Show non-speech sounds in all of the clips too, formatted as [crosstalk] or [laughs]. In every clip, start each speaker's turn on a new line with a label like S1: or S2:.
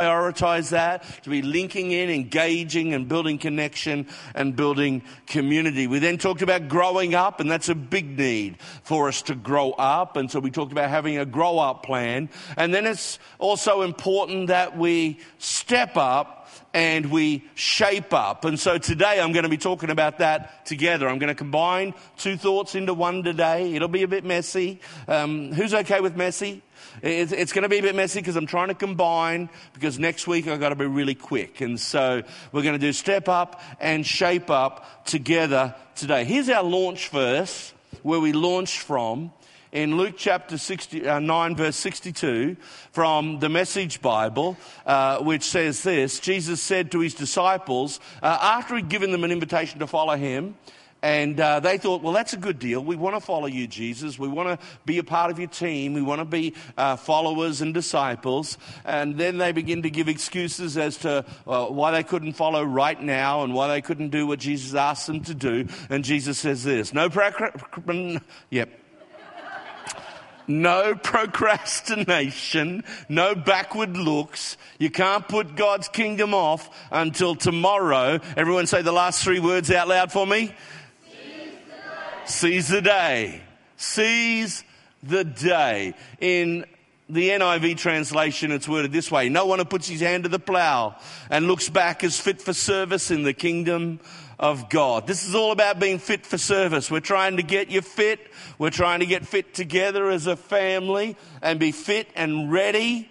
S1: prioritize that, to be linking in, engaging, and building connection and building community. We then talked about growing up, and that's a big need for us to grow up. And so we talked about having a grow up plan. And then it's also important that we step up and we shape up. And so today I'm going to be talking about that together. I'm going to combine two thoughts into one today. It'll be a bit messy. Um, who's okay with messy? It's, it's going to be a bit messy because I'm trying to combine because next week I've got to be really quick. And so we're going to do step up and shape up together today. Here's our launch verse where we launch from in Luke chapter 60, uh, 9, verse 62, from the Message Bible, uh, which says this Jesus said to his disciples, uh, after he'd given them an invitation to follow him, and uh, they thought, well, that's a good deal. We want to follow you, Jesus. We want to be a part of your team. We want to be uh, followers and disciples. And then they begin to give excuses as to uh, why they couldn't follow right now and why they couldn't do what Jesus asked them to do. And Jesus says this No, procra- [laughs] yep, no procrastination, no backward looks. You can't put God's kingdom off until tomorrow. Everyone say the last three words out loud for me. Seize the day. Seize the day. In the NIV translation, it's worded this way No one who puts his hand to the plow and looks back is fit for service in the kingdom of God. This is all about being fit for service. We're trying to get you fit. We're trying to get fit together as a family and be fit and ready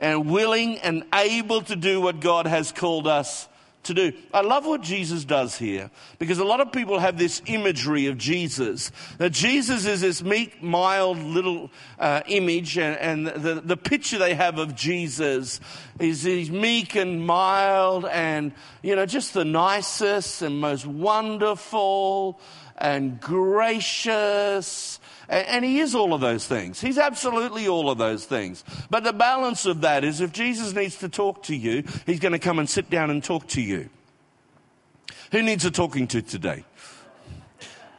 S1: and willing and able to do what God has called us to do. I love what Jesus does here because a lot of people have this imagery of Jesus. That Jesus is this meek, mild little uh, image, and, and the, the picture they have of Jesus is he's meek and mild and, you know, just the nicest and most wonderful and gracious and he is all of those things. He's absolutely all of those things. But the balance of that is if Jesus needs to talk to you, he's going to come and sit down and talk to you. Who needs a talking to today?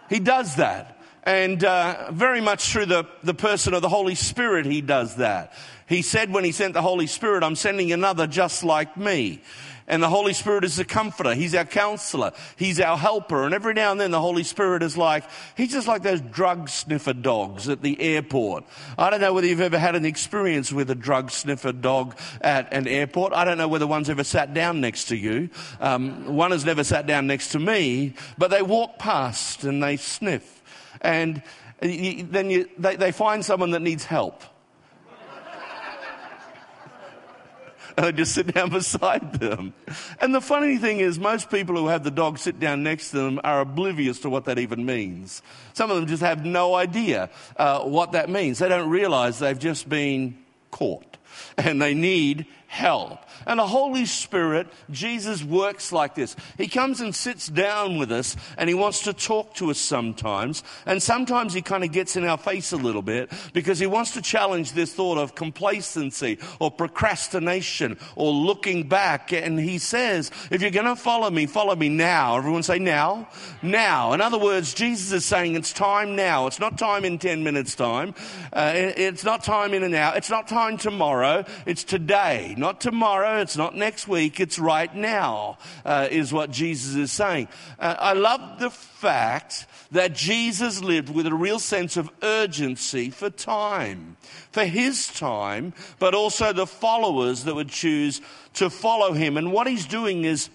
S1: He does that. And uh, very much through the, the person of the Holy Spirit, he does that. He said when he sent the Holy Spirit, I'm sending another just like me. And the Holy Spirit is the comforter. He's our counselor. He's our helper. And every now and then the Holy Spirit is like, he's just like those drug sniffer dogs at the airport. I don't know whether you've ever had an experience with a drug sniffer dog at an airport. I don't know whether one's ever sat down next to you. Um, one has never sat down next to me, but they walk past and they sniff. And then you, they, they find someone that needs help. and [laughs] I just sit down [laughs] beside them. And the funny thing is, most people who have the dog sit down next to them are oblivious to what that even means. Some of them just have no idea uh, what that means. They don't realize they've just been caught and they need help. And the Holy Spirit, Jesus works like this. He comes and sits down with us and he wants to talk to us sometimes. And sometimes he kind of gets in our face a little bit because he wants to challenge this thought of complacency or procrastination or looking back. And he says, if you're going to follow me, follow me now. Everyone say now. Now. In other words, Jesus is saying it's time now. It's not time in 10 minutes time. Uh, it's not time in an hour. It's not time tomorrow. It's today not tomorrow, it's not next week, it's right now, uh, is what Jesus is saying. Uh, I love the fact that Jesus lived with a real sense of urgency for time, for his time, but also the followers that would choose to follow him. And what he's doing is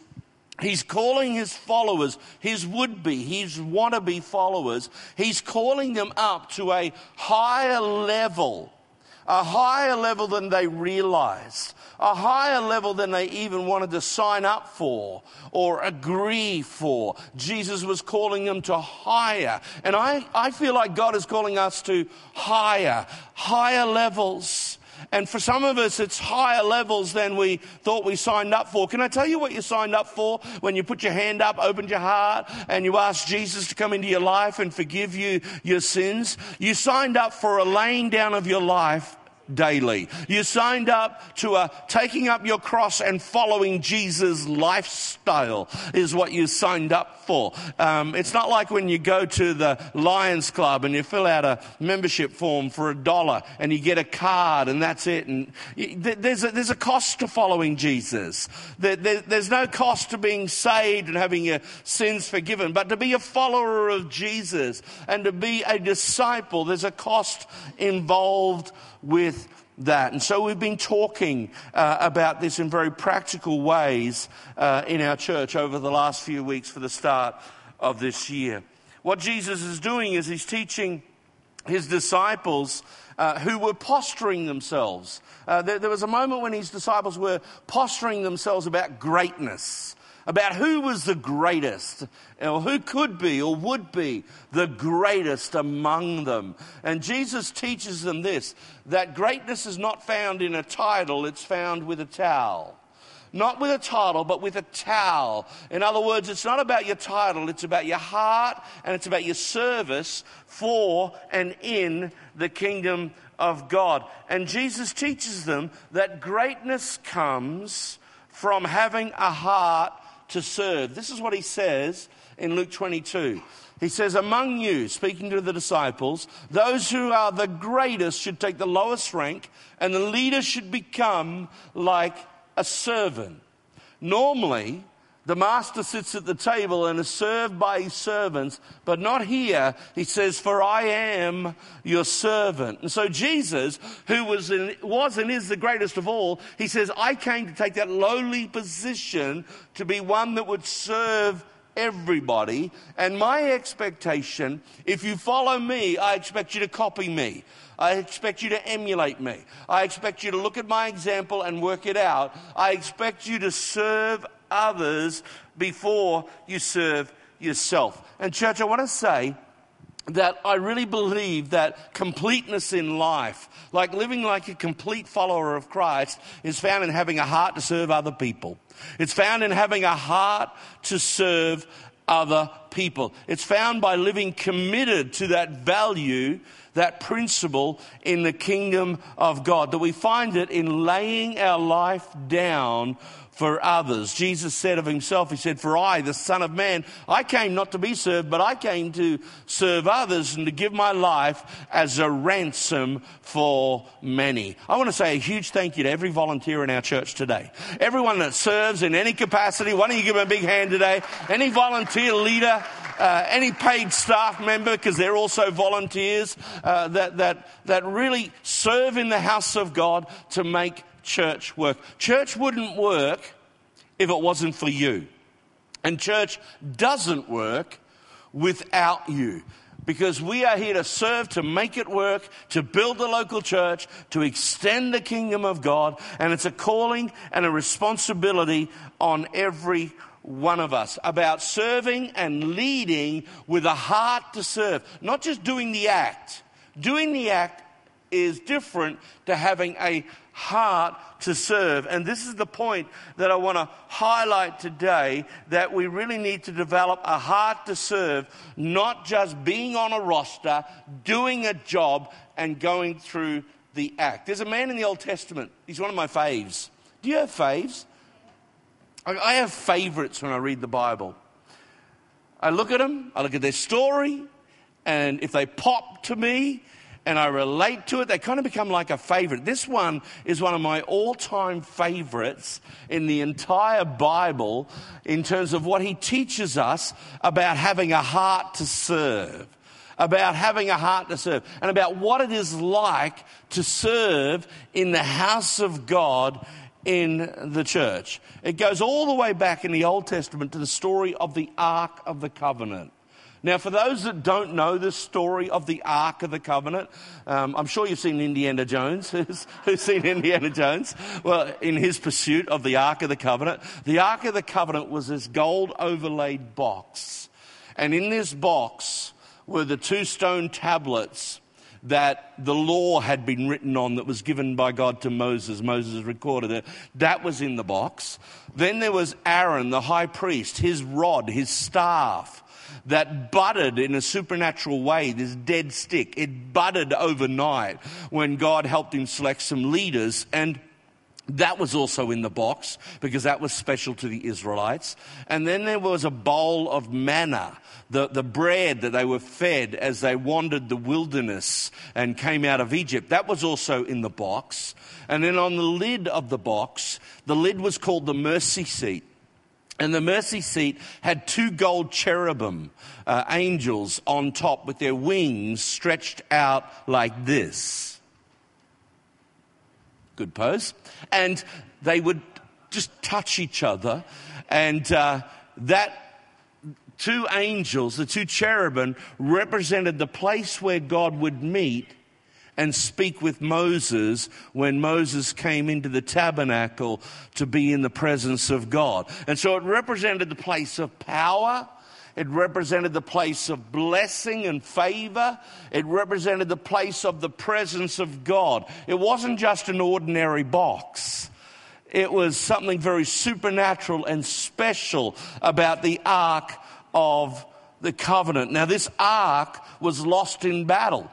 S1: He's calling his followers, his would be, his wannabe followers, he's calling them up to a higher level, a higher level than they realized a higher level than they even wanted to sign up for or agree for. Jesus was calling them to higher. And I, I feel like God is calling us to higher, higher levels. And for some of us, it's higher levels than we thought we signed up for. Can I tell you what you signed up for when you put your hand up, opened your heart, and you asked Jesus to come into your life and forgive you your sins? You signed up for a laying down of your life daily. You signed up to a taking up your cross and following Jesus lifestyle is what you signed up Um, it's not like when you go to the Lions Club and you fill out a membership form for a dollar and you get a card and that's it. And there's a, there's a cost to following Jesus. there's no cost to being saved and having your sins forgiven, but to be a follower of Jesus and to be a disciple, there's a cost involved with that. And so we've been talking uh, about this in very practical ways uh, in our church over the last few weeks for the start of this year. What Jesus is doing is he's teaching his disciples uh, who were posturing themselves. Uh, there, there was a moment when his disciples were posturing themselves about greatness about who was the greatest, or who could be or would be the greatest among them. And Jesus teaches them this that greatness is not found in a title, it's found with a towel. Not with a title, but with a towel. In other words, it's not about your title, it's about your heart and it's about your service for and in the kingdom of God. And Jesus teaches them that greatness comes from having a heart to serve. This is what he says in Luke 22. He says, Among you, speaking to the disciples, those who are the greatest should take the lowest rank, and the leader should become like a servant. Normally, the master sits at the table and is served by his servants, but not here. He says, For I am your servant. And so Jesus, who was, in, was and is the greatest of all, he says, I came to take that lowly position to be one that would serve everybody. And my expectation, if you follow me, I expect you to copy me. I expect you to emulate me. I expect you to look at my example and work it out. I expect you to serve others before you serve yourself. And, church, I want to say that I really believe that completeness in life, like living like a complete follower of Christ, is found in having a heart to serve other people. It's found in having a heart to serve other people. It's found by living committed to that value, that principle in the kingdom of God, that we find it in laying our life down for others. Jesus said of himself, He said, For I, the Son of Man, I came not to be served, but I came to serve others and to give my life as a ransom for many. I want to say a huge thank you to every volunteer in our church today. Everyone that serves in any capacity, why don't you give them a big hand today? Any volunteer leader, uh, any paid staff member, because they're also volunteers uh, that, that, that really serve in the house of God to make church work. Church wouldn't work if it wasn't for you. And church doesn't work without you. Because we are here to serve, to make it work, to build the local church, to extend the kingdom of God. And it's a calling and a responsibility on every one of us about serving and leading with a heart to serve. Not just doing the act. Doing the act is different to having a heart to serve. And this is the point that I want to highlight today that we really need to develop a heart to serve, not just being on a roster, doing a job, and going through the act. There's a man in the Old Testament, he's one of my faves. Do you have faves? I have favorites when I read the Bible. I look at them, I look at their story, and if they pop to me, and I relate to it, they kind of become like a favorite. This one is one of my all time favorites in the entire Bible in terms of what he teaches us about having a heart to serve. About having a heart to serve and about what it is like to serve in the house of God in the church. It goes all the way back in the Old Testament to the story of the Ark of the Covenant. Now, for those that don't know the story of the Ark of the Covenant, um, I'm sure you've seen Indiana Jones. [laughs] who's, who's seen Indiana Jones? Well, in his pursuit of the Ark of the Covenant, the Ark of the Covenant was this gold overlaid box. And in this box were the two stone tablets that the law had been written on that was given by God to Moses. Moses recorded it. That was in the box. Then there was Aaron, the high priest, his rod, his staff that budded in a supernatural way, this dead stick. It budded overnight when God helped him select some leaders and that was also in the box because that was special to the Israelites. And then there was a bowl of manna, the, the bread that they were fed as they wandered the wilderness and came out of Egypt. That was also in the box. And then on the lid of the box, the lid was called the mercy seat. And the mercy seat had two gold cherubim, uh, angels on top with their wings stretched out like this. Good pose. And they would just touch each other. And uh, that two angels, the two cherubim, represented the place where God would meet and speak with Moses when Moses came into the tabernacle to be in the presence of God. And so it represented the place of power. It represented the place of blessing and favor. It represented the place of the presence of God. It wasn't just an ordinary box. It was something very supernatural and special about the Ark of the Covenant. Now, this Ark was lost in battle.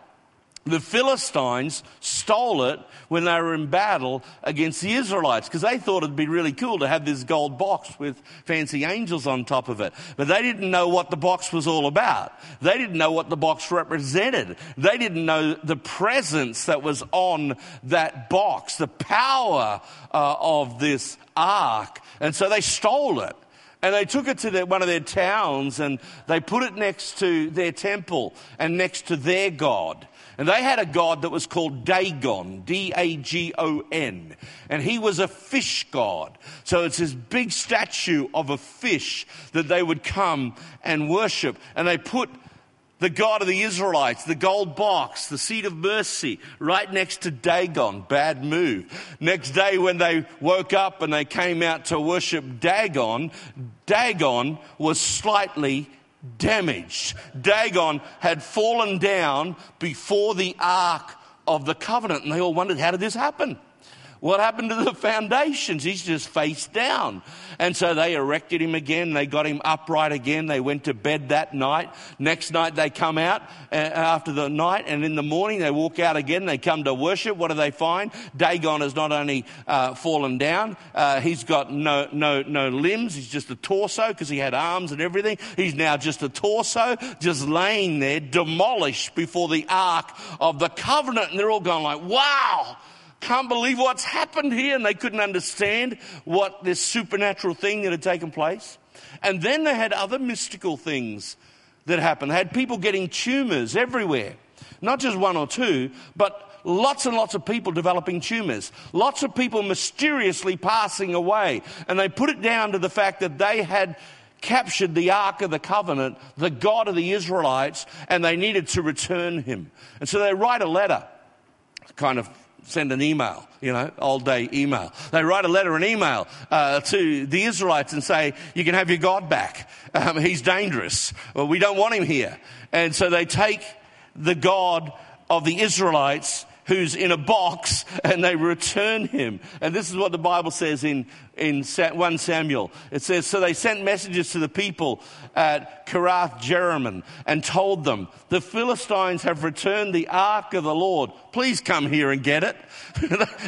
S1: The Philistines stole it when they were in battle against the Israelites because they thought it'd be really cool to have this gold box with fancy angels on top of it. But they didn't know what the box was all about. They didn't know what the box represented. They didn't know the presence that was on that box, the power uh, of this ark. And so they stole it. And they took it to their, one of their towns and they put it next to their temple and next to their God. And they had a god that was called Dagon, D A G O N. And he was a fish god. So it's this big statue of a fish that they would come and worship. And they put the God of the Israelites, the gold box, the seat of mercy, right next to Dagon. Bad move. Next day, when they woke up and they came out to worship Dagon, Dagon was slightly damaged. Dagon had fallen down before the ark of the covenant, and they all wondered, how did this happen? What happened to the foundations? He's just face down. And so they erected him again. They got him upright again. They went to bed that night. Next night they come out uh, after the night and in the morning they walk out again. They come to worship. What do they find? Dagon has not only uh, fallen down, uh, he's got no, no, no limbs. He's just a torso because he had arms and everything. He's now just a torso, just laying there, demolished before the ark of the covenant. And they're all going like, wow can't believe what's happened here. And they couldn't understand what this supernatural thing that had taken place. And then they had other mystical things that happened. They had people getting tumors everywhere. Not just one or two, but lots and lots of people developing tumors. Lots of people mysteriously passing away. And they put it down to the fact that they had captured the Ark of the Covenant, the God of the Israelites, and they needed to return him. And so they write a letter, kind of send an email, you know, all day email. They write a letter, an email uh, to the Israelites and say, you can have your God back. Um, he's dangerous. Well, we don't want him here. And so they take the God of the Israelites who's in a box and they return him. And this is what the Bible says in, in 1 Samuel. It says, So they sent messages to the people at Kiriath Jearim and told them, The Philistines have returned the ark of the Lord. Please come here and get it. [laughs]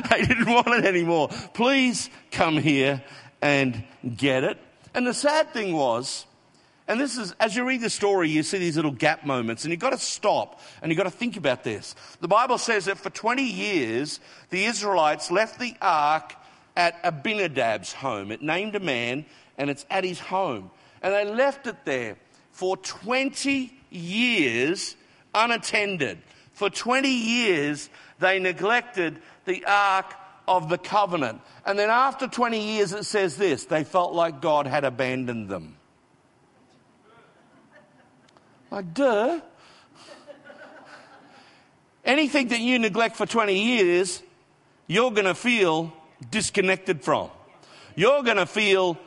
S1: they didn't want it anymore. Please come here and get it. And the sad thing was, and this is, as you read the story, you see these little gap moments, and you've got to stop and you've got to think about this. The Bible says that for 20 years, the Israelites left the ark at Abinadab's home. It named a man, and it's at his home. And they left it there for 20 years unattended. For 20 years, they neglected the ark of the covenant. And then after 20 years, it says this they felt like God had abandoned them. Like, duh. Anything that you neglect for 20 years, you're going to feel disconnected from. You're going to feel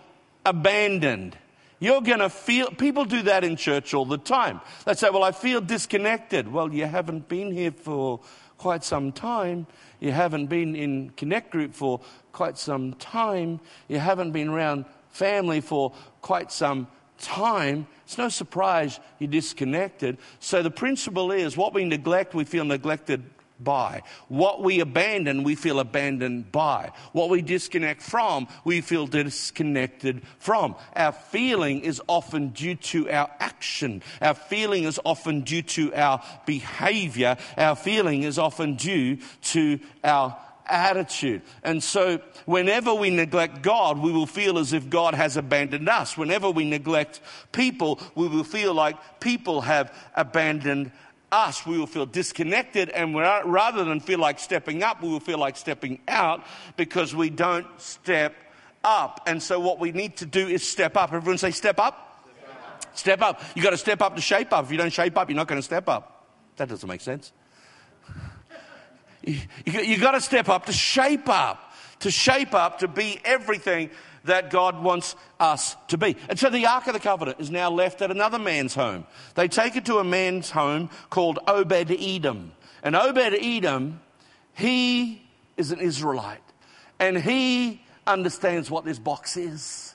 S1: abandoned. You're going to feel, people do that in church all the time. They say, Well, I feel disconnected. Well, you haven't been here for quite some time. You haven't been in Connect Group for quite some time. You haven't been around family for quite some time. It's no surprise you're disconnected. So the principle is what we neglect, we feel neglected by. What we abandon, we feel abandoned by. What we disconnect from, we feel disconnected from. Our feeling is often due to our action. Our feeling is often due to our behavior. Our feeling is often due to our attitude. And so, whenever we neglect God, we will feel as if God has abandoned us. Whenever we neglect people, we will feel like people have abandoned us, we will feel disconnected, and rather than feel like stepping up, we will feel like stepping out because we don't step up. And so, what we need to do is step up. Everyone say, step up. Step up. You've got to step up to shape up. If you don't shape up, you're not going to step up. That doesn't make sense. You, you, got to step up to shape up, to shape up, to be everything that God wants us to be. And so the Ark of the Covenant is now left at another man's home. They take it to a man's home called Obed Edom. And Obed Edom, he is an Israelite. And he understands what this box is.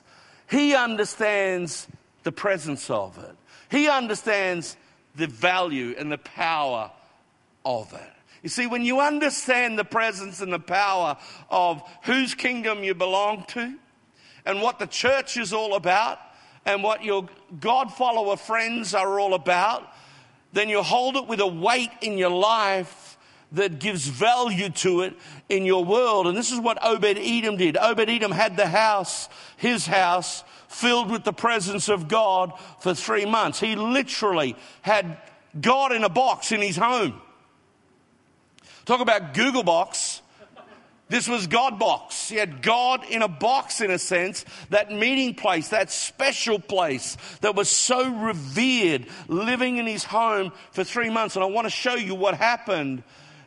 S1: He understands the presence of it. He understands the value and the power of it. You see, when you understand the presence and the power of whose kingdom you belong to, and what the church is all about and what your God follower friends are all about, then you hold it with a weight in your life that gives value to it in your world. And this is what Obed Edom did. Obed Edom had the house, his house, filled with the presence of God for three months. He literally had God in a box in his home. Talk about Google Box. This was God box. He had God in a box, in a sense, that meeting place, that special place that was so revered, living in his home for three months. And I want to show you what happened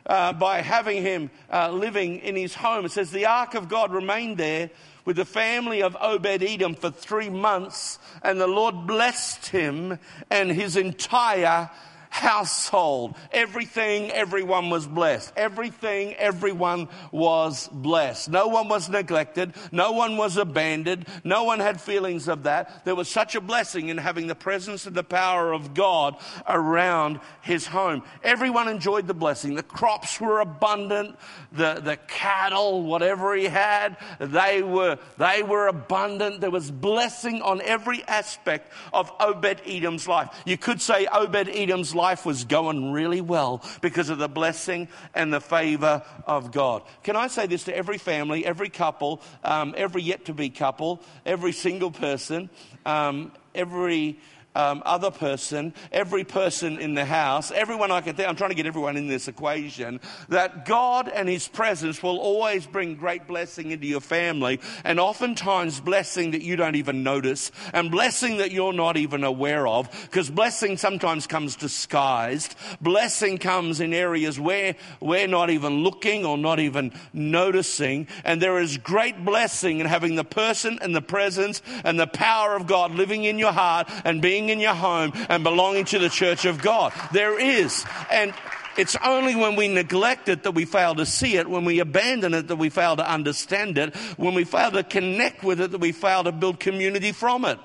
S1: uh, by having him uh, living in his home. It says the ark of God remained there with the family of Obed Edom for three months, and the Lord blessed him and his entire household. Everything, everyone was blessed. Everything, everyone was blessed. No one was neglected. No one was abandoned. No one had feelings of that. There was such a blessing in having the presence and the power of God around his home. Everyone enjoyed the blessing. The crops were abundant. The, the cattle, whatever he had, they were, they were abundant. There was blessing on every aspect of Obed Edom's life. You could say Obed Edom's life life was going really well because of the blessing and the favor of God. Can I say this to every family, every couple, um, every yet to be couple, every single person, um, every um, other person, every person in the house, everyone I can think, I'm trying to get everyone in this equation, that God and His presence will always bring great blessing into your family, and oftentimes blessing that you don't even notice, and blessing that you're not even aware of, because blessing sometimes comes disguised. Blessing comes in areas where we're not even looking or not even noticing, and there is great blessing in having the person and the presence and the power of God living in your heart and being in your home and belonging to the church of God. There is. And it's only when we neglect it that we fail to see it, when we abandon it that we fail to understand it, when we fail to connect with it that we fail to build community from it.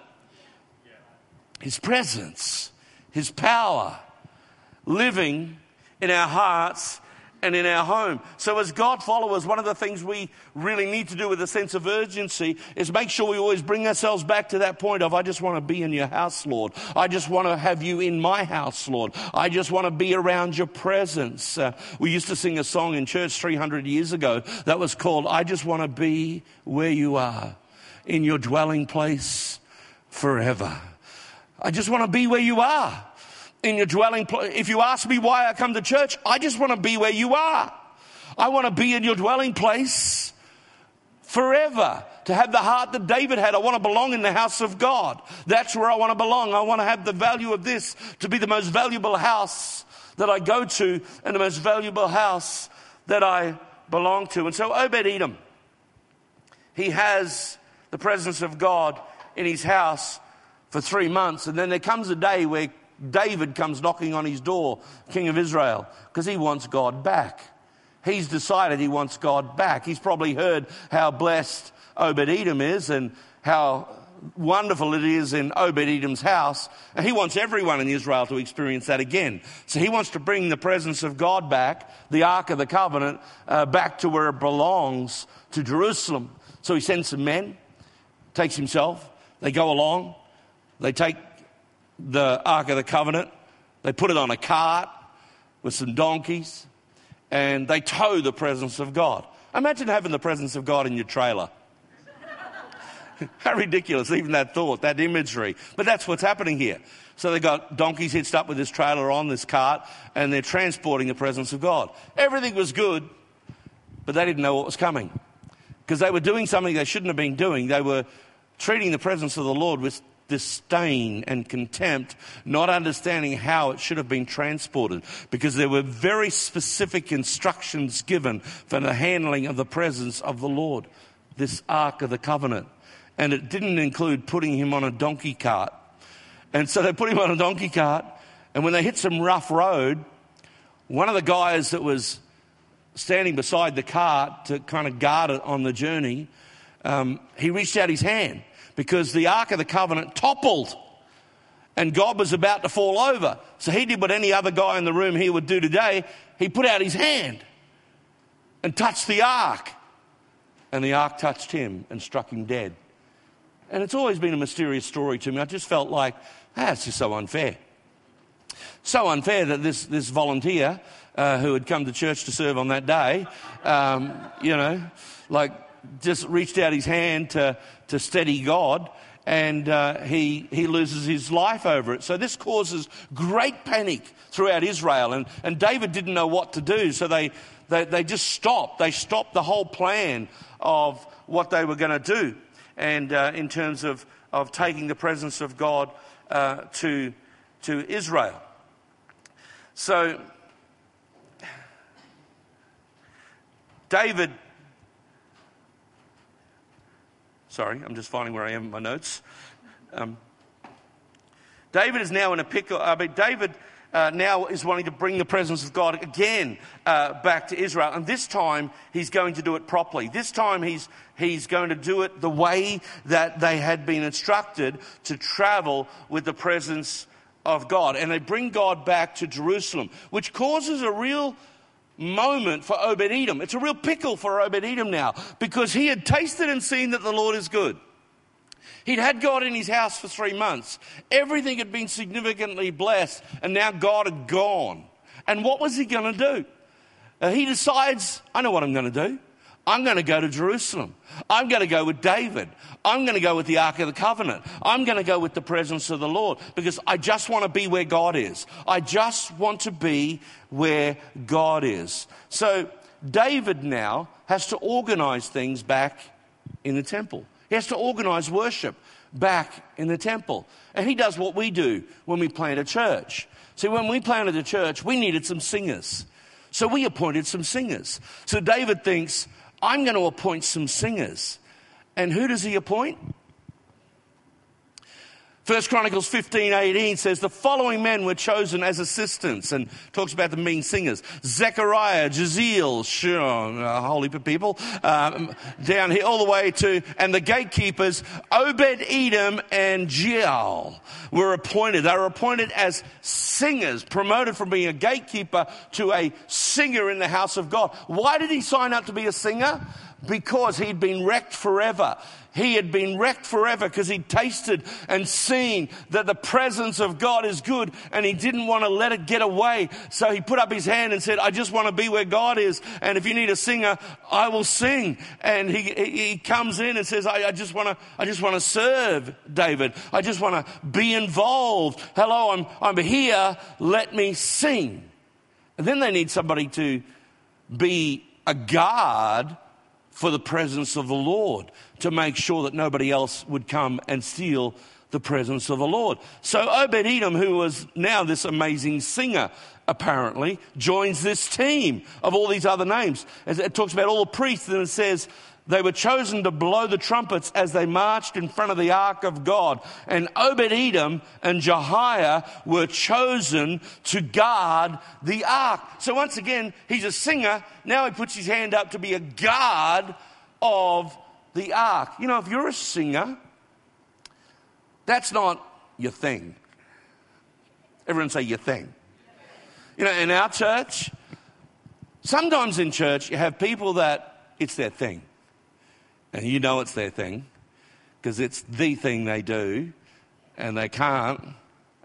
S1: His presence, His power, living in our hearts and in our home. So, as God followers, one of the things we really need to do with a sense of urgency is make sure we always bring ourselves back to that point of, I just want to be in your house, Lord. I just want to have you in my house, Lord. I just want to be around your presence. Uh, we used to sing a song in church 300 years ago that was called, I just want to be where you are, in your dwelling place forever. I just want to be where you are in your dwelling place. If you ask me why I come to church, I just want to be where you are. I want to be in your dwelling place forever. To have the heart that David had, I want to belong in the house of God. That's where I want to belong. I want to have the value of this to be the most valuable house that I go to and the most valuable house that I belong to. And so Obed Edom, he has the presence of God in his house for three months. And then there comes a day where David comes knocking on his door, king of Israel, because he wants God back. He's decided he wants God back. He's probably heard how blessed Obed Edom is and how wonderful it is in Obed Edom's house. And he wants everyone in Israel to experience that again. So he wants to bring the presence of God back, the Ark of the Covenant, uh, back to where it belongs, to Jerusalem. So he sends some men, takes himself, they go along, they take the Ark of the Covenant, they put it on a cart with some donkeys, and they tow the presence of God. Imagine having the presence of God in your trailer. [laughs] How ridiculous, even that thought, that imagery. But that's what's happening here. So they got donkeys hitched up with this trailer on this cart, and they're transporting the presence of God. Everything was good, but they didn't know what was coming. Because they were doing something they shouldn't have been doing. They were treating the presence of the Lord with disdain and contempt, not understanding how it should have been transported, because there were very specific instructions given for the handling of the presence of the Lord, this Ark of the Covenant. And it didn't include putting him on a donkey cart. And so they put him on a donkey cart, and when they hit some rough road, one of the guys that was standing beside the cart to kind of guard it on the journey, um, he reached out his hand because the Ark of the Covenant toppled and God was about to fall over. So he did what any other guy in the room here would do today. He put out his hand and touched the Ark. And the Ark touched him and struck him dead. And it's always been a mysterious story to me. I just felt like, ah, it's just so unfair. So unfair that this, this volunteer uh, who had come to church to serve on that day, um, you know, like just reached out his hand to, to steady God and uh, he, he loses his life over it. So this causes great panic throughout Israel. And, and David didn't know what to do, so they, they, they just stopped. They stopped the whole plan of what they were going to do and uh, in terms of, of taking the presence of God uh, to, to Israel. So, David, sorry, I'm just finding where I am in my notes. Um, David is now in a pickle. I mean, David uh, now is wanting to bring the presence of God again uh, back to Israel. And this time he's going to do it properly. This time he's, he's going to do it the way that they had been instructed to travel with the presence of God. And they bring God back to Jerusalem, which causes a real moment for Obed Edom. It's a real pickle for Obed Edom now because he had tasted and seen that the Lord is good. He'd had God in his house for three months. Everything had been significantly blessed, and now God had gone. And what was he going to do? Uh, he decides, I know what I'm going to do. I'm going to go to Jerusalem. I'm going to go with David. I'm going to go with the Ark of the Covenant. I'm going to go with the presence of the Lord because I just want to be where God is. I just want to be where God is. So David now has to organize things back in the temple. He has to organize worship back in the temple. And he does what we do when we plant a church. See, when we planted a church, we needed some singers. So we appointed some singers. So David thinks, I'm going to appoint some singers. And who does he appoint? First Chronicles 15, 18 says the following men were chosen as assistants and talks about the mean singers. Zechariah, Jaziel, sure, a whole heap of people, um, down here all the way to, and the gatekeepers, Obed Edom and Jeiel were appointed. They were appointed as singers, promoted from being a gatekeeper to a singer in the house of God. Why did he sign up to be a singer? Because he'd been wrecked forever. He had been wrecked forever because he'd tasted and seen that the presence of God is good and he didn't want to let it get away. So he put up his hand and said, I just want to be where God is. And if you need a singer, I will sing. And he, he comes in and says, I, I just want to, I just want to serve David. I just want to be involved. Hello, I'm, I'm here. Let me sing. And then they need somebody to be a guard for the presence of the Lord to make sure that nobody else would come and steal the presence of the Lord. So Obed Edom, who was now this amazing singer, apparently, joins this team of all these other names. It talks about all the priests and it says they were chosen to blow the trumpets as they marched in front of the ark of God. And Obed Edom and Jehiah were chosen to guard the ark. So once again, he's a singer. Now he puts his hand up to be a guard of the ark. You know, if you're a singer, that's not your thing. Everyone say your thing. You know, in our church, sometimes in church, you have people that it's their thing. And you know it's their thing because it's the thing they do, and they can't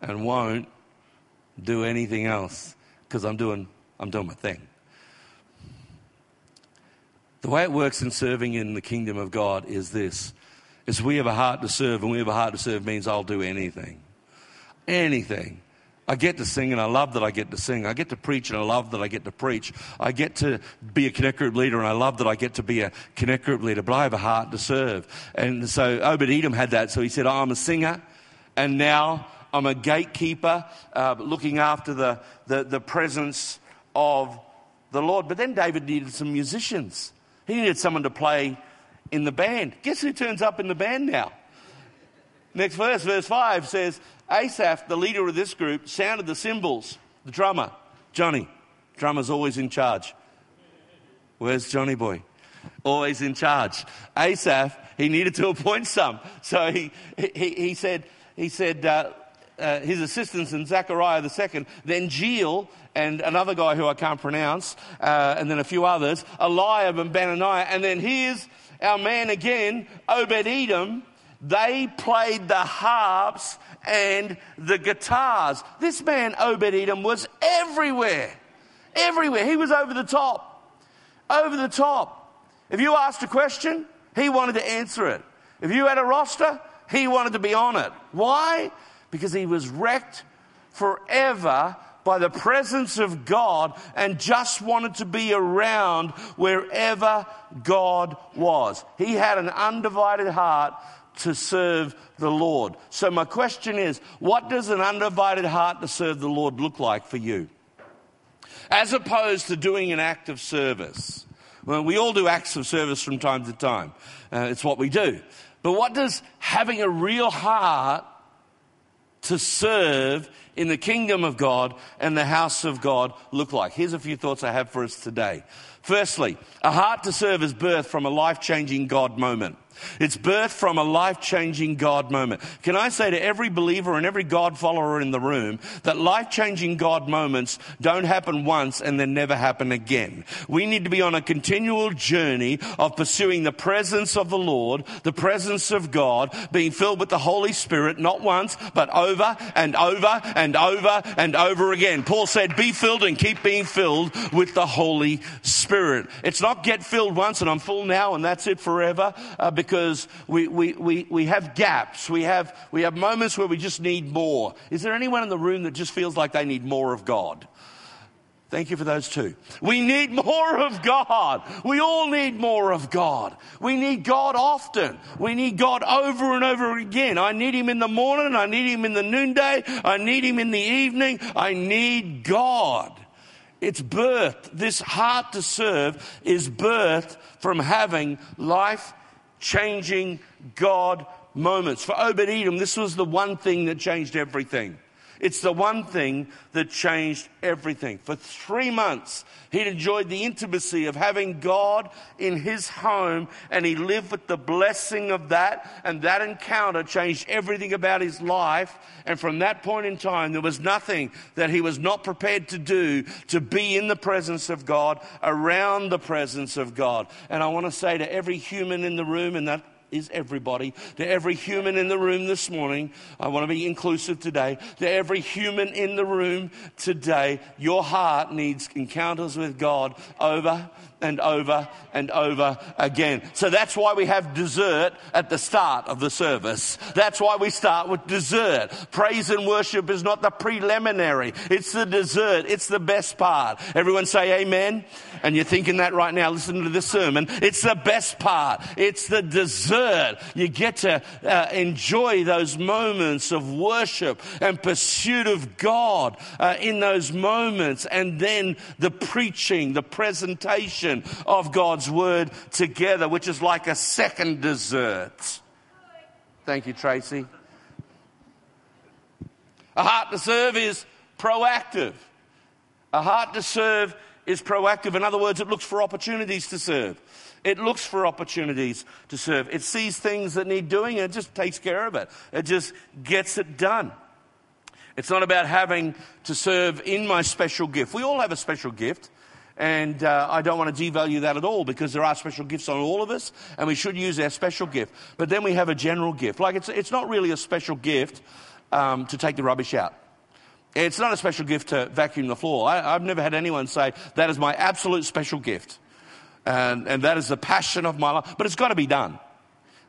S1: and won't do anything else because I'm doing, I'm doing my thing. The way it works in serving in the kingdom of God is this is we have a heart to serve, and we have a heart to serve means I'll do anything. Anything. I get to sing and I love that I get to sing. I get to preach and I love that I get to preach. I get to be a connect group leader and I love that I get to be a connect group leader, but I have a heart to serve. And so Obed Edom had that. So he said, oh, I'm a singer and now I'm a gatekeeper uh, looking after the, the, the presence of the Lord. But then David needed some musicians. He needed someone to play in the band. Guess who turns up in the band now? Next verse, verse 5 says, Asaph, the leader of this group, sounded the cymbals, the drummer, Johnny. Drummer's always in charge. Where's Johnny boy? Always in charge. Asaph, he needed to [laughs] appoint some. So he, he, he said, he said uh, uh, his assistants and Zechariah the second, then Jeiel and another guy who I can't pronounce, uh, and then a few others, Eliab and Benaniah, and then here's our man again, Obed Edom. They played the harps and the guitars. This man, Obed Edom, was everywhere. Everywhere. He was over the top. Over the top. If you asked a question, he wanted to answer it. If you had a roster, he wanted to be on it. Why? Because he was wrecked forever by the presence of God and just wanted to be around wherever God was. He had an undivided heart to serve the Lord. So, my question is what does an undivided heart to serve the Lord look like for you? As opposed to doing an act of service. Well, we all do acts of service from time to time, uh, it's what we do. But what does having a real heart to serve in the kingdom of God and the house of God look like? Here's a few thoughts I have for us today. Firstly, a heart to serve is birthed from a life changing God moment. It's birthed from a life changing God moment. Can I say to every believer and every God follower in the room that life changing God moments don't happen once and then never happen again? We need to be on a continual journey of pursuing the presence of the Lord, the presence of God, being filled with the Holy Spirit, not once, but over and over and over and over again. Paul said, Be filled and keep being filled with the Holy Spirit. It's not get filled once and I'm full now and that's it forever. Uh, because we, we, we, we have gaps. We have, we have moments where we just need more. Is there anyone in the room that just feels like they need more of God? Thank you for those two. We need more of God. We all need more of God. We need God often. We need God over and over again. I need Him in the morning. I need Him in the noonday. I need Him in the evening. I need God. It's birth. This heart to serve is birth from having life changing God moments. For Obed Edom, this was the one thing that changed everything. It's the one thing that changed everything. For three months, he'd enjoyed the intimacy of having God in his home, and he lived with the blessing of that. And that encounter changed everything about his life. And from that point in time, there was nothing that he was not prepared to do to be in the presence of God, around the presence of God. And I want to say to every human in the room in that is everybody, to every human in the room this morning. I want to be inclusive today. To every human in the room today, your heart needs encounters with God over and over and over again. So that's why we have dessert at the start of the service. That's why we start with dessert. Praise and worship is not the preliminary. It's the dessert. It's the best part. Everyone say amen. And you're thinking that right now. Listen to this sermon. It's the best part. It's the dessert. You get to uh, enjoy those moments of worship and pursuit of God uh, in those moments, and then the preaching, the presentation of God's word together, which is like a second dessert. Thank you, Tracy. A heart to serve is proactive. A heart to serve is proactive. In other words, it looks for opportunities to serve. It looks for opportunities to serve. It sees things that need doing and it just takes care of it. It just gets it done. It's not about having to serve in my special gift. We all have a special gift. And uh, I don't want to devalue that at all because there are special gifts on all of us and we should use our special gift. But then we have a general gift. Like it's, it's not really a special gift um, to take the rubbish out. It's not a special gift to vacuum the floor. I, have never had anyone say, that is my absolute special gift. And, and that is the passion of my life. But it's got to be done.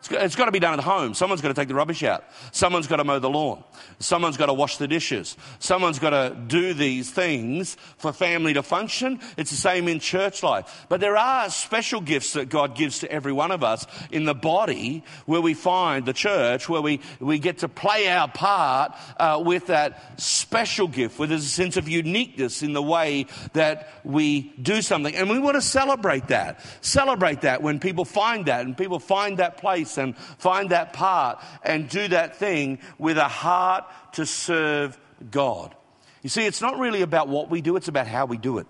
S1: It's got to be done at home. Someone's got to take the rubbish out. Someone's got to mow the lawn. Someone's got to wash the dishes. Someone's got to do these things for family to function. It's the same in church life. But there are special gifts that God gives to every one of us in the body where we find the church, where we, we get to play our part uh, with that special gift, where there's a sense of uniqueness in the way that we do something. And we want to celebrate that. Celebrate that when people find that and people find that place and find that part and do that thing with a heart to serve God. You see, it's not really about what we do, it's about how we do it.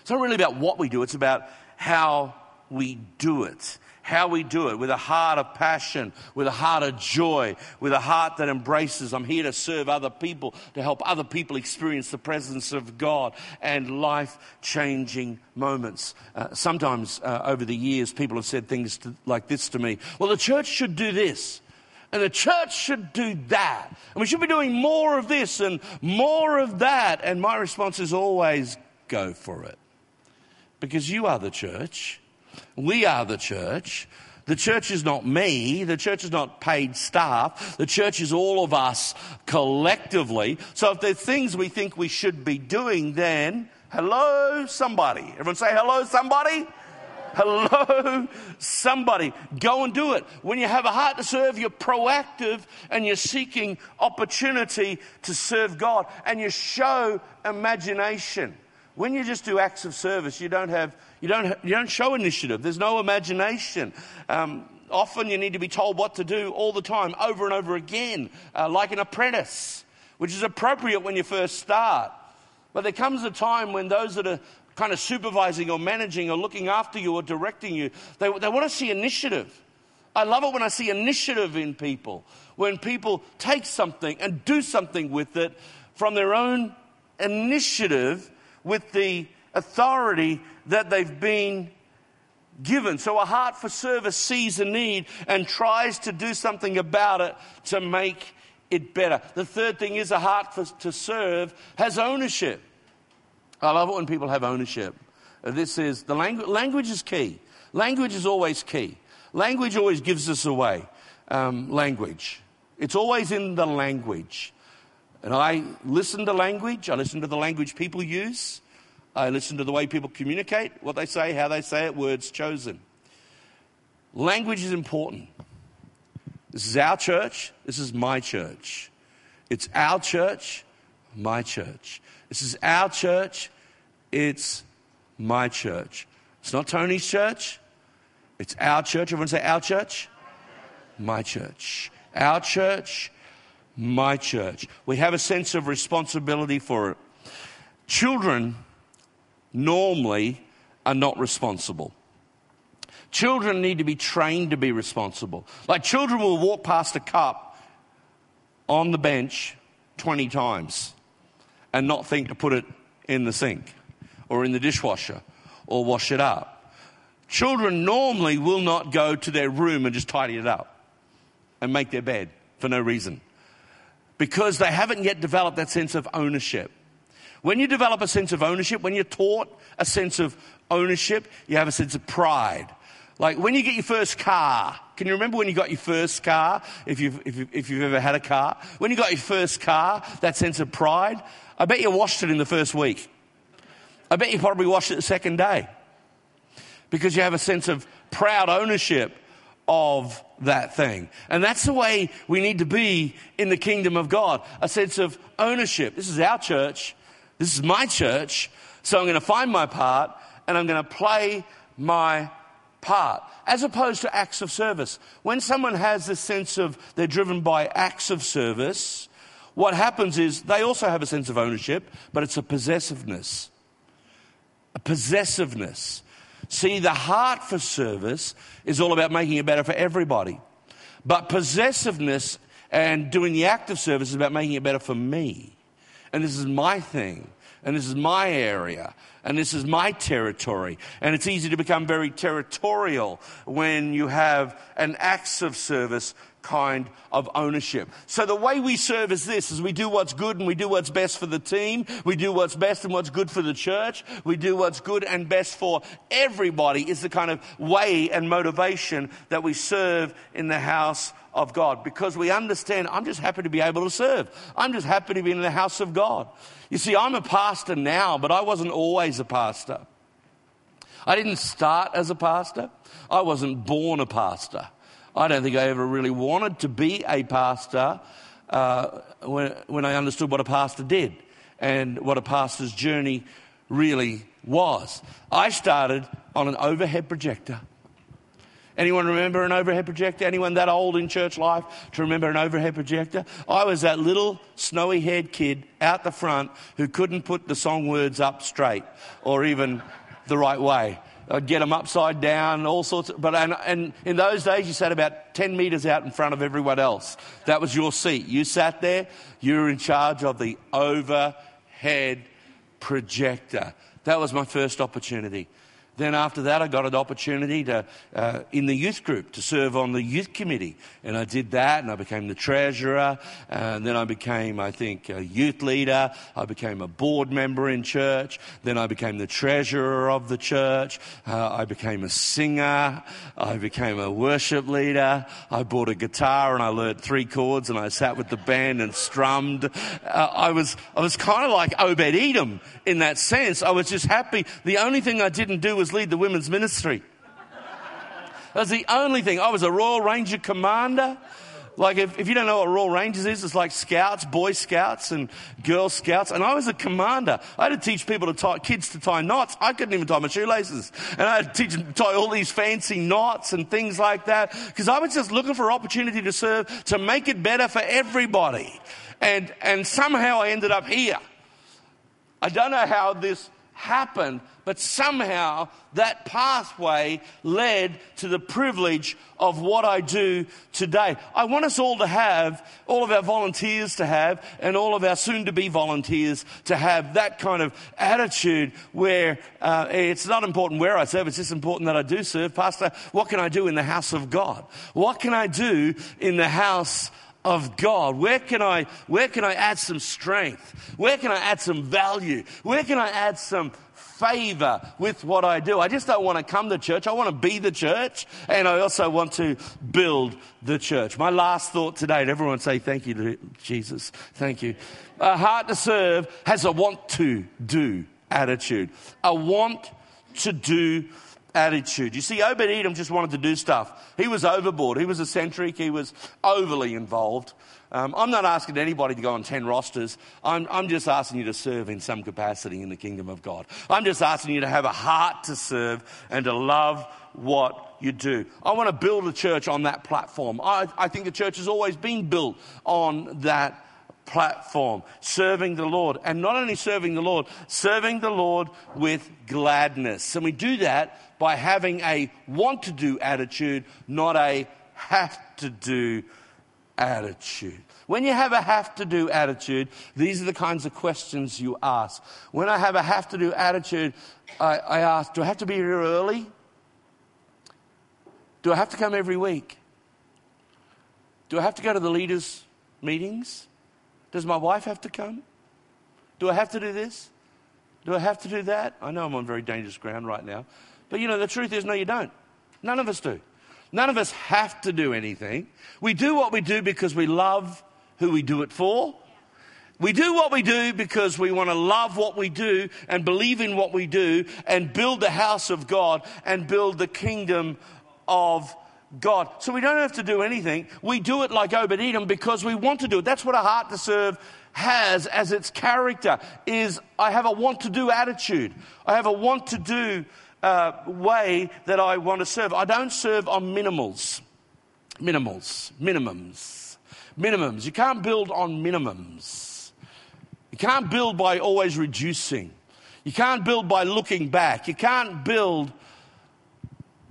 S1: It's not really about what we do, it's about how we do it how we do it with a heart of passion, with a heart of joy, with a heart that embraces, I'm here to serve other people, to help other people experience the presence of God and life changing moments. Uh, sometimes uh, over the years, people have said things to, like this to me Well, the church should do this. And the church should do that. And we should be doing more of this and more of that. And my response is always go for it. Because you are the church we are the church. The church is not me. The church is not paid staff. The church is all of us collectively. So if there's things we think we should be doing, then hello, somebody. Everyone say hello, somebody. Hello, somebody. Go and do it. When you have a heart to serve, you're proactive and you're seeking opportunity to serve God and you show imagination. When you just do acts of service, you don't have, you don't, you don't show initiative. There's no imagination. Um, often you need to be told what to do all the time, over and over again, uh, like an apprentice, which is appropriate when you first start. But there comes a time when those that are kind of supervising or managing or looking after you or directing you, they, they want to see initiative. I love it when I see initiative in people, when people take something and do something with it from their own initiative with the authority that they've been given. So a heart for service sees a need and tries to do something about it to make it better. The third thing is a heart for, to serve has ownership. I love it when people have ownership. This is the language, language is key. Language is always key. Language always gives us away. Um, language. It's always in the language. And I listen to language, I listen to the language people use, I listen to the way people communicate, what they say, how they say it, words chosen. Language is important. This is our church, this is my church. It's our church, my church. This is our church, it's my church. It's not Tony's church, it's our church. Everyone say, our church? My church. Our church, my church. We have a sense of responsibility for it. Children normally are not responsible. Children need to be trained to be responsible. Like children will walk past a cup on the bench 20 times and not think to put it in the sink or in the dishwasher or wash it up. Children normally will not go to their room and just tidy it up and make their bed for no reason because they haven't yet developed that sense of ownership. When you develop a sense of ownership, when you're taught a sense of ownership, you have a sense of pride. Like when you get your first car, can you remember when you got your first car? If you've, if, you, if you've ever had a car, when you got your first car, that sense of pride, I bet you washed it in the first week. I bet you probably washed it the second day because you have a sense of proud ownership of that thing. And that's the way we need to be in the kingdom of God a sense of ownership. This is our church, this is my church, so I'm going to find my part and I'm going to play my part, as opposed to acts of service. When someone has this sense of they're driven by acts of service, what happens is they also have a sense of ownership, but it's a possessiveness. A possessiveness. See, the heart for service is all about making it better for everybody. But possessiveness and doing the act of service is about making it better for me. And this is my thing. And this is my area. And this is my territory. And it's easy to become very territorial when you have an acts of service kind of ownership. So the way we serve is this, is we do what's good and we do what's best for the team. We do what's best and what's good for the church. We do what's good and best for everybody is the kind of way and motivation that we serve in the house of God because we understand I'm just happy to be able to serve. I'm just happy to be in the house of God. You see, I'm a pastor now, but I wasn't always a pastor. I didn't start as a pastor. I wasn't born a pastor. I don't think I ever really wanted to be a pastor uh, when, when I understood what a pastor did and what a pastor's journey really was. I started on an overhead projector. Anyone remember an overhead projector? Anyone that old in church life to remember an overhead projector? I was that little snowy haired kid out the front who couldn't put the song words up straight or even the right way. I'd get them upside down, all sorts of, but, and, and in those days you sat about 10 meters out in front of everyone else. That was your seat. You sat there, you were in charge of the overhead projector. That was my first opportunity. Then after that, I got an opportunity to, uh, in the youth group to serve on the youth committee. And I did that and I became the treasurer. And then I became, I think, a youth leader. I became a board member in church. Then I became the treasurer of the church. Uh, I became a singer. I became a worship leader. I bought a guitar and I learned three chords and I sat with the band and strummed. Uh, I was, I was kind of like Obed Edom in that sense. I was just happy. The only thing I didn't do was lead the women's ministry. That's the only thing. I was a Royal Ranger commander. Like, if, if you don't know what Royal Rangers is, it's like scouts, Boy Scouts and Girl Scouts. And I was a commander. I had to teach people to tie, kids to tie knots. I couldn't even tie my shoelaces. And I had to teach them to tie all these fancy knots and things like that. Because I was just looking for opportunity to serve, to make it better for everybody. And, and somehow I ended up here. I don't know how this happened, but somehow that pathway led to the privilege of what I do today. I want us all to have, all of our volunteers to have, and all of our soon to be volunteers to have that kind of attitude where uh, it's not important where I serve, it's just important that I do serve. Pastor, what can I do in the house of God? What can I do in the house of God? Where can I, where can I add some strength? Where can I add some value? Where can I add some favor with what I do? I just don't want to come to church. I want to be the church and I also want to build the church. My last thought today, everyone say thank you to Jesus. Thank you. A heart to serve has a want to do attitude. A want to do attitude. You see, Obed Edom just wanted to do stuff. He was overboard. He was eccentric. He was overly involved. Um, I'm not asking anybody to go on 10 rosters. I'm, I'm just asking you to serve in some capacity in the kingdom of God. I'm just asking you to have a heart to serve and to love what you do. I want to build a church on that platform. I, I think the church has always been built on that platform, serving the Lord. And not only serving the Lord, serving the Lord with gladness. And we do that by having a want to do attitude, not a have to do attitude. When you have a have to do attitude, these are the kinds of questions you ask. When I have a have to do attitude, I, I ask, do I have to be here early? Do I have to come every week? Do I have to go to the leaders' meetings? Does my wife have to come? Do I have to do this? Do I have to do that? I know I'm on very dangerous ground right now. But you know, the truth is, no, you don't. None of us do. None of us have to do anything. We do what we do because we love who we do it for. We do what we do because we want to love what we do and believe in what we do and build the house of God and build the kingdom of God. So we don't have to do anything. We do it like Obed Edom because we want to do it. That's what a heart to serve has as its character is I have a want to do attitude. I have a want to do uh, way that I want to serve. I don't serve on minimals. Minimals. Minimums. Minimums. You can't build on minimums. You can't build by always reducing. You can't build by looking back. You can't build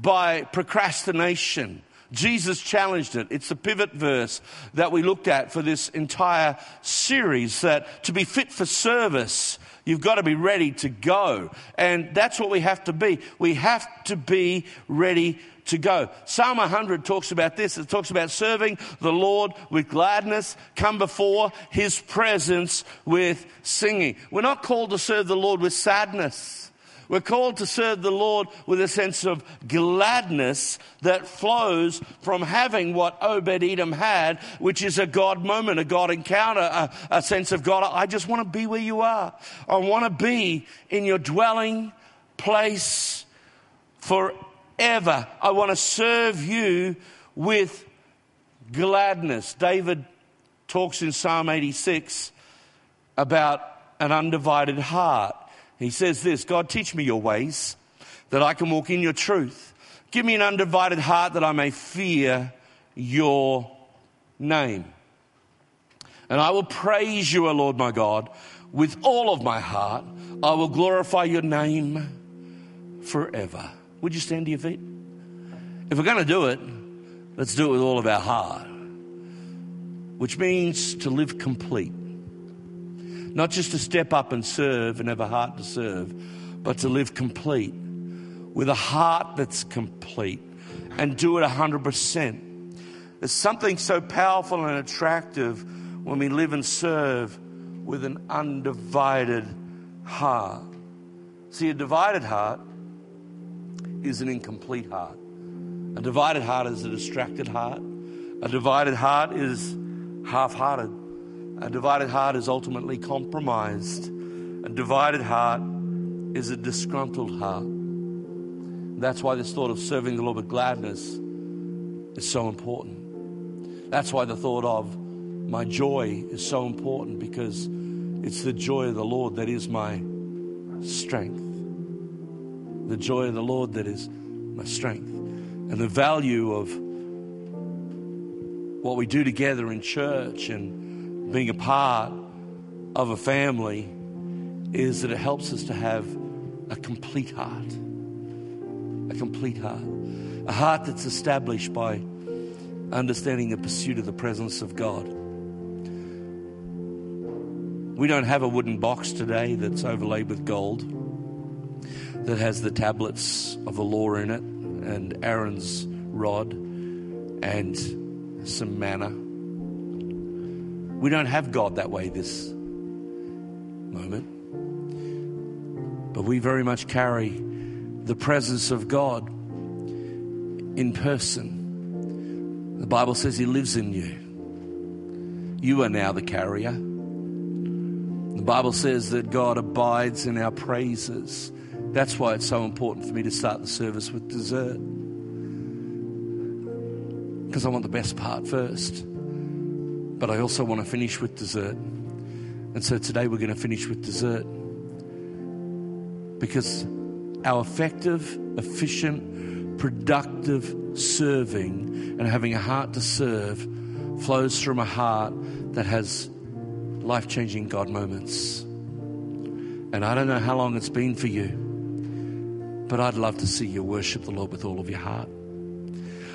S1: by procrastination. Jesus challenged it. It's the pivot verse that we looked at for this entire series that to be fit for service, you've got to be ready to go. And that's what we have to be. We have to be ready to go. Psalm 100 talks about this. It talks about serving the Lord with gladness, come before his presence with singing. We're not called to serve the Lord with sadness. We're called to serve the Lord with a sense of gladness that flows from having what Obed Edom had, which is a God moment, a God encounter, a, a sense of God. I just want to be where you are. I want to be in your dwelling place forever. I want to serve you with gladness. David talks in Psalm 86 about an undivided heart. He says this God, teach me your ways that I can walk in your truth. Give me an undivided heart that I may fear your name. And I will praise you, O Lord my God, with all of my heart. I will glorify your name forever. Would you stand to your feet? If we're going to do it, let's do it with all of our heart, which means to live complete. Not just to step up and serve and have a heart to serve, but to live complete with a heart that's complete and do it 100%. There's something so powerful and attractive when we live and serve with an undivided heart. See, a divided heart is an incomplete heart. A divided heart is a distracted heart. A divided heart is half hearted. A divided heart is ultimately compromised. A divided heart is a disgruntled heart. That's why this thought of serving the Lord with gladness is so important. That's why the thought of my joy is so important because it's the joy of the Lord that is my strength. The joy of the Lord that is my strength. And the value of what we do together in church and being a part of a family is that it helps us to have a complete heart. A complete heart. A heart that's established by understanding the pursuit of the presence of God. We don't have a wooden box today that's overlaid with gold that has the tablets of the law in it and Aaron's rod and some manna. We don't have God that way this moment. But we very much carry the presence of God in person. The Bible says He lives in you. You are now the carrier. The Bible says that God abides in our praises. That's why it's so important for me to start the service with dessert. Because I want the best part first but I also want to finish with dessert. And so today we're going to finish with dessert because our effective, efficient, productive serving and having a heart to serve flows from a heart that has life changing God moments. And I don't know how long it's been for you, but I'd love to see you worship the Lord with all of your heart.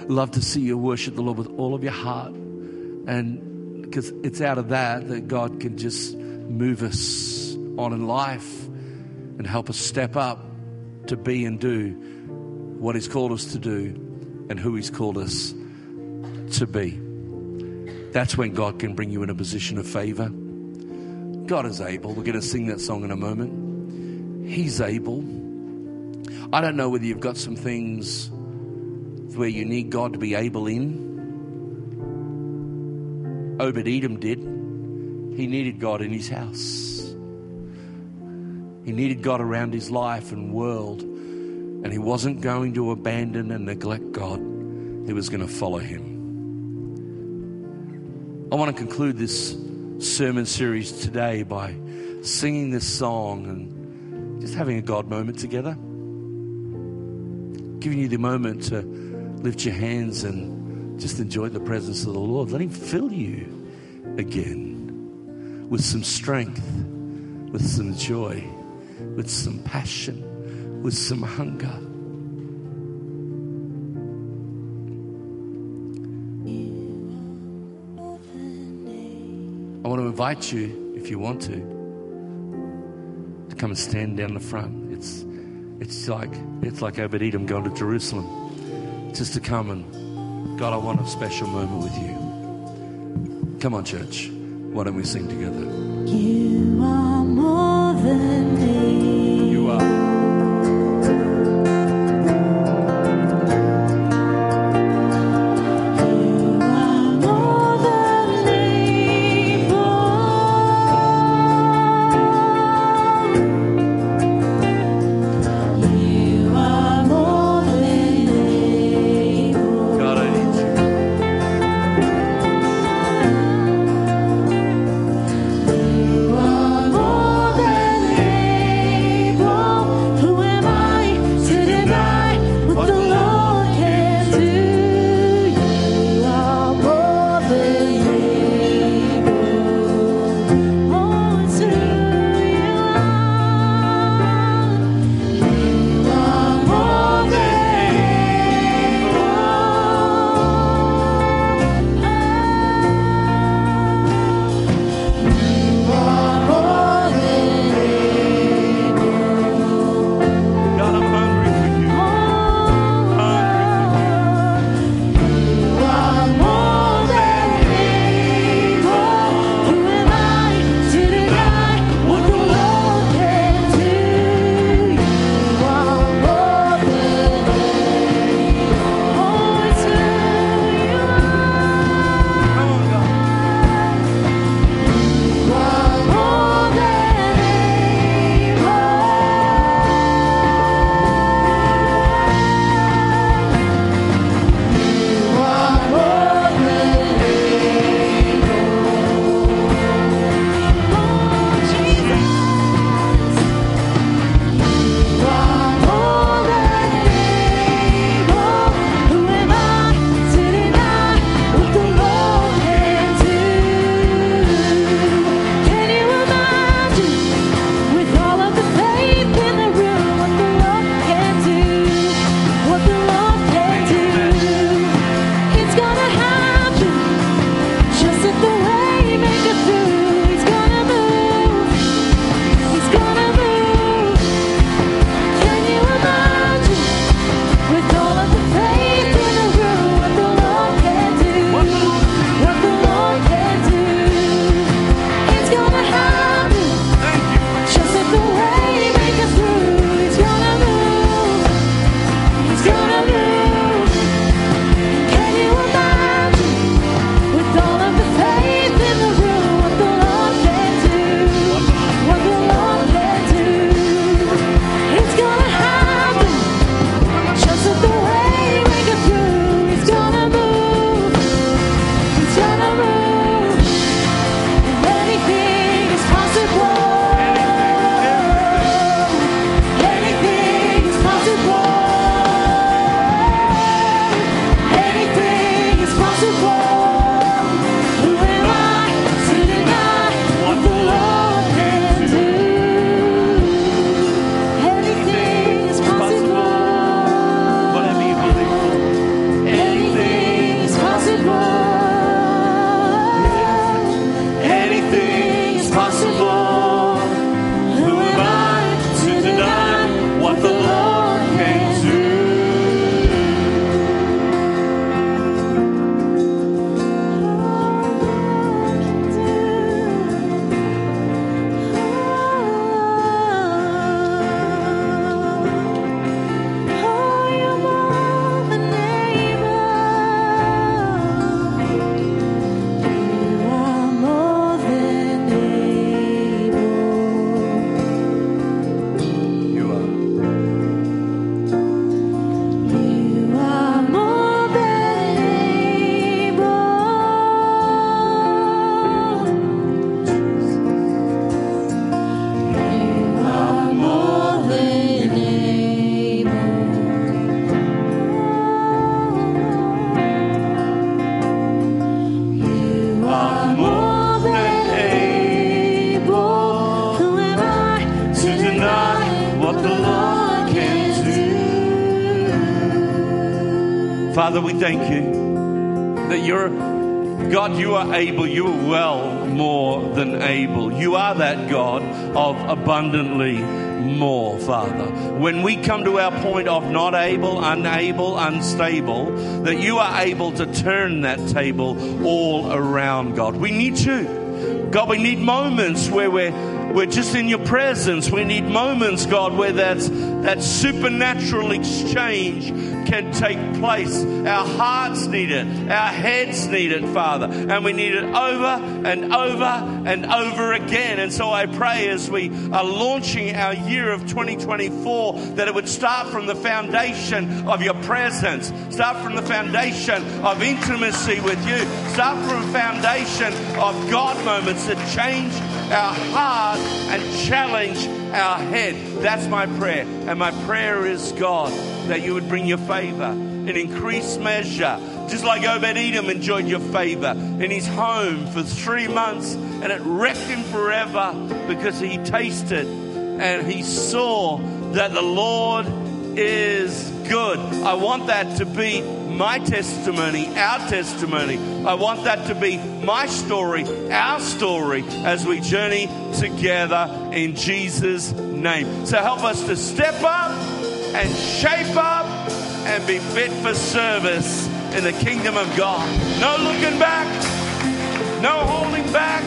S1: Love to see you worship the Lord with all of your heart. And because it's out of that that God can just move us on in life and help us step up to be and do what He's called us to do and who He's called us to be. That's when God can bring you in a position of favor. God is able. We're going to sing that song in a moment. He's able. I don't know whether you've got some things where you need God to be able in. Obed Edom did. He needed God in his house. He needed God around his life and world. And he wasn't going to abandon and neglect God he was going to follow him. I want to conclude this sermon series today by singing this song and just having a God moment together. Giving you the moment to lift your hands and just enjoy the presence of the Lord. Let Him fill you again with some strength, with some joy, with some passion, with some hunger. I want to invite you, if you want to, to come and stand down the front. It's, it's like it's like Obed Edom going to Jerusalem, just to come and God, I want a special moment with you. Come on, church. Why don't we sing together?
S2: You are more than able.
S1: God, you are able, you are well more than able. You are that God of abundantly more, Father. When we come to our point of not able, unable, unstable, that you are able to turn that table all around, God. We need you. God, we need moments where we're we're just in your presence. We need moments, God, where that's, that supernatural exchange can take place. Our hearts need it. Our heads need it, Father. And we need it over and over and over again. And so I pray as we are launching our year of 2024 that it would start from the foundation of your presence, start from the foundation of intimacy with you, start from a foundation of God moments that change our heart and challenge our head. That's my prayer. And my prayer is, God, that you would bring your favor in increased measure. Just like Obed Edom enjoyed your favor in his home for three months, and it wrecked him forever because he tasted and he saw that the Lord is good. I want that to be my testimony, our testimony. I want that to be my story, our story, as we journey together in Jesus' name. So help us to step up and shape up and be fit for service in the kingdom of God. No looking back, no holding back.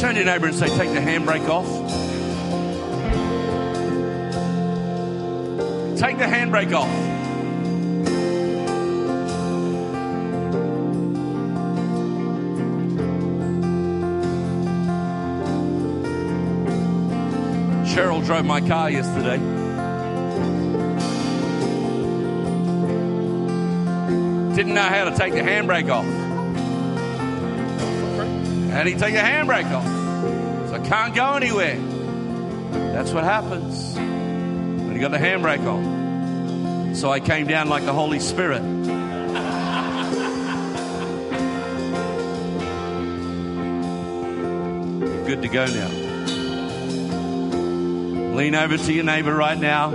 S1: Turn to your neighbor and say, Take the handbrake off. Take the handbrake off. Cheryl drove my car yesterday. Didn't know how to take the handbrake off. How do you take the handbrake off? So I can't go anywhere. That's what happens when you got the handbrake on. So I came down like the Holy Spirit. [laughs] Good to go now. Lean over to your neighbor right now.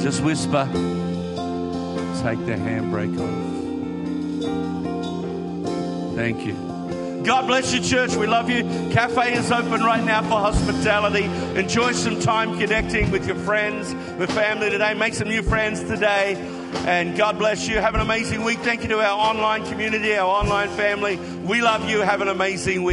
S1: Just whisper, take the handbrake off. Thank you. God bless you, church. We love you. Cafe is open right now for hospitality. Enjoy some time connecting with your friends, with family today. Make some new friends today. And God bless you. Have an amazing week. Thank you to our online community, our online family. We love you. Have an amazing week.